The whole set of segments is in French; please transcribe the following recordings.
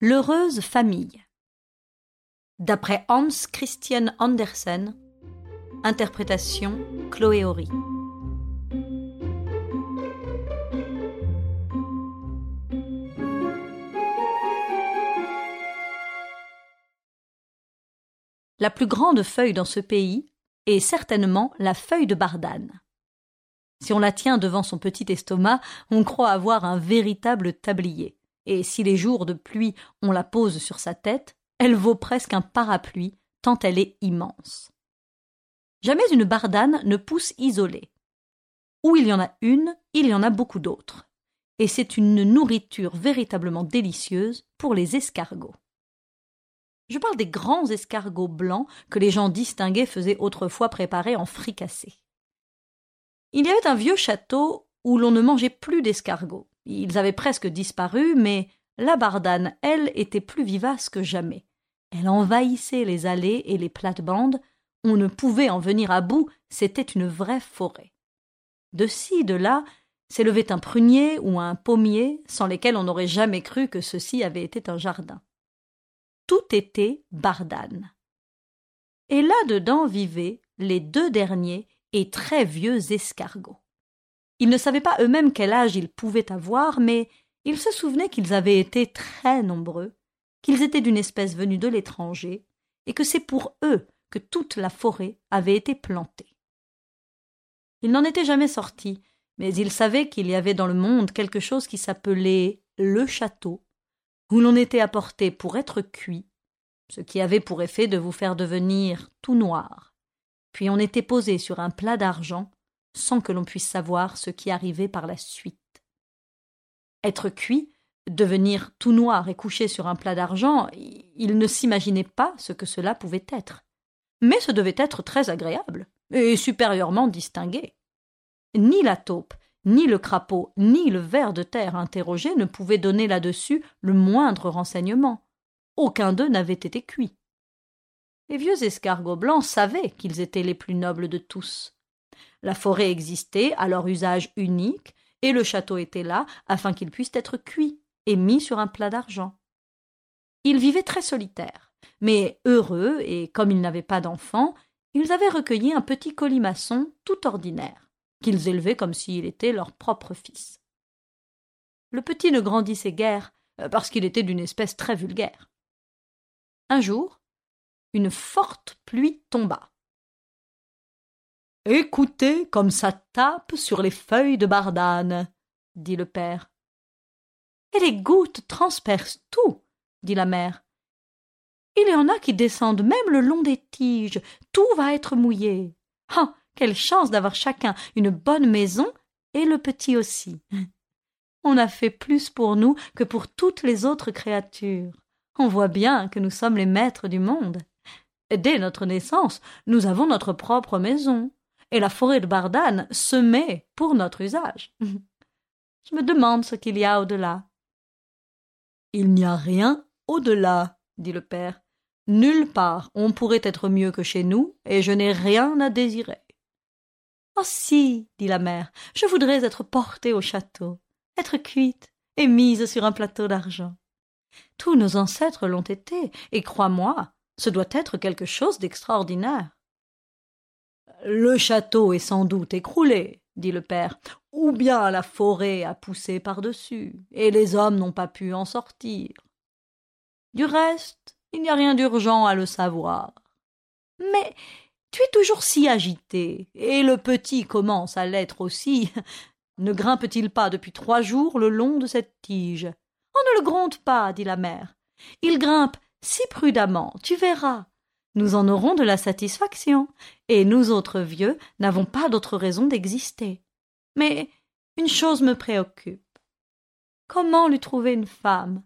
L'heureuse famille. D'après Hans Christian Andersen. Interprétation Chloé Horry. La plus grande feuille dans ce pays est certainement la feuille de bardane. Si on la tient devant son petit estomac, on croit avoir un véritable tablier, et si les jours de pluie on la pose sur sa tête, elle vaut presque un parapluie, tant elle est immense. Jamais une bardane ne pousse isolée. Où il y en a une, il y en a beaucoup d'autres. Et c'est une nourriture véritablement délicieuse pour les escargots. Je parle des grands escargots blancs que les gens distingués faisaient autrefois préparer en fricassé. Il y avait un vieux château où l'on ne mangeait plus d'escargots. Ils avaient presque disparu, mais la bardane, elle, était plus vivace que jamais. Elle envahissait les allées et les plates-bandes. On ne pouvait en venir à bout, c'était une vraie forêt. De ci, de là, s'élevait un prunier ou un pommier, sans lesquels on n'aurait jamais cru que ceci avait été un jardin. Tout était bardane. Et là-dedans vivaient les deux derniers et très vieux escargots. Ils ne savaient pas eux-mêmes quel âge ils pouvaient avoir, mais ils se souvenaient qu'ils avaient été très nombreux, qu'ils étaient d'une espèce venue de l'étranger, et que c'est pour eux que toute la forêt avait été plantée. Ils n'en étaient jamais sortis, mais ils savaient qu'il y avait dans le monde quelque chose qui s'appelait le château, où l'on était apporté pour être cuit, ce qui avait pour effet de vous faire devenir tout noir, puis on était posé sur un plat d'argent sans que l'on puisse savoir ce qui arrivait par la suite. Être cuit, devenir tout noir et couché sur un plat d'argent, il ne s'imaginait pas ce que cela pouvait être. Mais ce devait être très agréable, et supérieurement distingué. Ni la taupe, ni le crapaud, ni le ver de terre interrogé ne pouvaient donner là-dessus le moindre renseignement. Aucun d'eux n'avait été cuit. Les vieux escargots blancs savaient qu'ils étaient les plus nobles de tous. La forêt existait à leur usage unique, et le château était là afin qu'ils puissent être cuits et mis sur un plat d'argent. Ils vivaient très solitaires, mais heureux, et comme ils n'avaient pas d'enfants, ils avaient recueilli un petit colimaçon tout ordinaire, qu'ils élevaient comme s'il était leur propre fils. Le petit ne grandissait guère, euh, parce qu'il était d'une espèce très vulgaire. Un jour, une forte pluie tomba. Écoutez comme ça tape sur les feuilles de bardane, dit le père. Et les gouttes transpercent tout, dit la mère. Il y en a qui descendent même le long des tiges, tout va être mouillé. Ah. Quelle chance d'avoir chacun une bonne maison et le petit aussi. On a fait plus pour nous que pour toutes les autres créatures. On voit bien que nous sommes les maîtres du monde. Dès notre naissance, nous avons notre propre maison, et la forêt de Bardane se met pour notre usage. Je me demande ce qu'il y a au-delà. Il n'y a rien au-delà, dit le père. Nulle part on pourrait être mieux que chez nous, et je n'ai rien à désirer. Oh si, dit la mère, je voudrais être portée au château, être cuite et mise sur un plateau d'argent. Tous nos ancêtres l'ont été, et crois-moi, ce doit être quelque chose d'extraordinaire. Le château est sans doute écroulé, dit le père, ou bien la forêt a poussé par-dessus, et les hommes n'ont pas pu en sortir. Du reste, il n'y a rien d'urgent à le savoir. Mais tu es toujours si agité, et le petit commence à l'être aussi. Ne grimpe-t-il pas depuis trois jours le long de cette tige? On ne le gronde pas, dit la mère. Il grimpe si prudemment, tu verras. Nous en aurons de la satisfaction, et nous autres vieux n'avons pas d'autre raison d'exister. Mais une chose me préoccupe. Comment lui trouver une femme?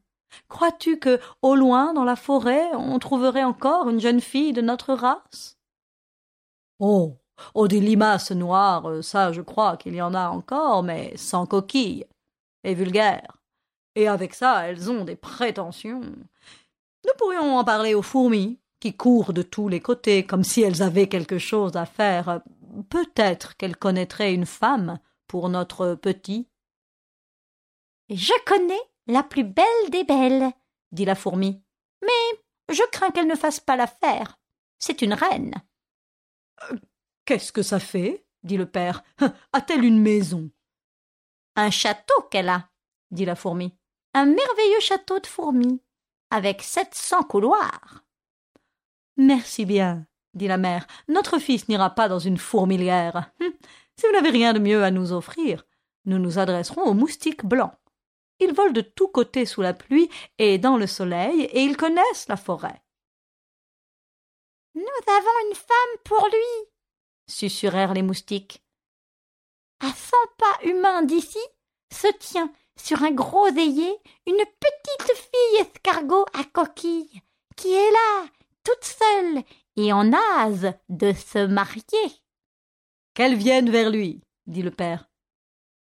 Crois-tu que, au loin, dans la forêt, on trouverait encore une jeune fille de notre race? Oh. Oh, des limaces noires, ça je crois qu'il y en a encore, mais sans coquille, et vulgaires. Et avec ça, elles ont des prétentions. Nous pourrions en parler aux fourmis, qui courent de tous les côtés, comme si elles avaient quelque chose à faire. Peut-être qu'elles connaîtraient une femme pour notre petit. Je connais la plus belle des belles, dit la fourmi. Mais je crains qu'elle ne fasse pas l'affaire. C'est une reine. Euh, qu'est-ce que ça fait? dit le père. A-t-elle une maison? Un château qu'elle a, dit la fourmi. Un merveilleux château de fourmis, avec sept cents couloirs. Merci bien, dit la mère. Notre fils n'ira pas dans une fourmilière. Hum, si vous n'avez rien de mieux à nous offrir, nous nous adresserons aux moustiques blancs. Ils volent de tous côtés sous la pluie et dans le soleil, et ils connaissent la forêt. Nous avons une femme pour lui, susurrèrent les moustiques. À cent pas humains d'ici se tient sur un gros ayé une petite fille escargot à coquille, qui est là, toute seule, et en âge de se marier. Qu'elle vienne vers lui, dit le père.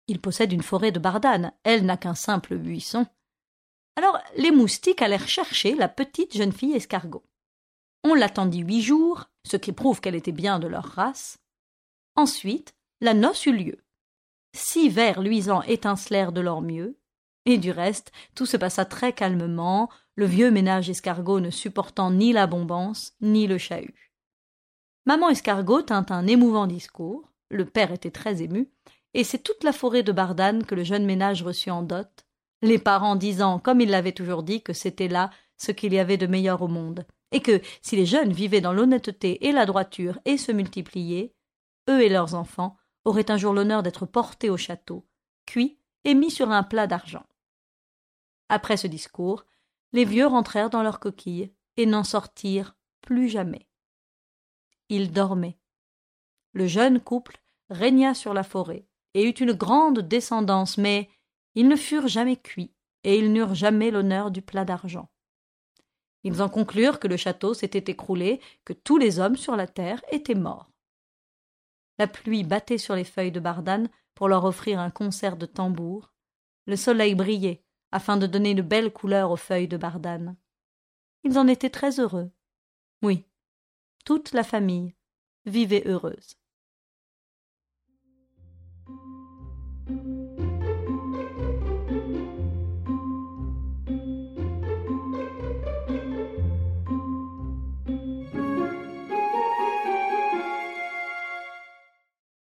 Il possède une forêt de bardanes, elle n'a qu'un simple buisson. Alors les moustiques allèrent chercher la petite jeune fille escargot. On l'attendit huit jours, ce qui prouve qu'elle était bien de leur race. Ensuite, la noce eut lieu. Six vers luisants étincelèrent de leur mieux, et du reste, tout se passa très calmement, le vieux ménage escargot ne supportant ni la bombance, ni le chahut. Maman escargot tint un émouvant discours, le père était très ému, et c'est toute la forêt de Bardane que le jeune ménage reçut en dot, les parents disant, comme ils l'avaient toujours dit, que c'était là ce qu'il y avait de meilleur au monde, et que, si les jeunes vivaient dans l'honnêteté et la droiture et se multipliaient, eux et leurs enfants auraient un jour l'honneur d'être portés au château, cuits et mis sur un plat d'argent. Après ce discours, les vieux rentrèrent dans leurs coquilles et n'en sortirent plus jamais. Ils dormaient. Le jeune couple régna sur la forêt et eut une grande descendance, mais ils ne furent jamais cuits et ils n'eurent jamais l'honneur du plat d'argent. Ils en conclurent que le château s'était écroulé, que tous les hommes sur la terre étaient morts. La pluie battait sur les feuilles de bardane pour leur offrir un concert de tambours. Le soleil brillait afin de donner une belle couleur aux feuilles de bardane. Ils en étaient très heureux. Oui, toute la famille vivait heureuse.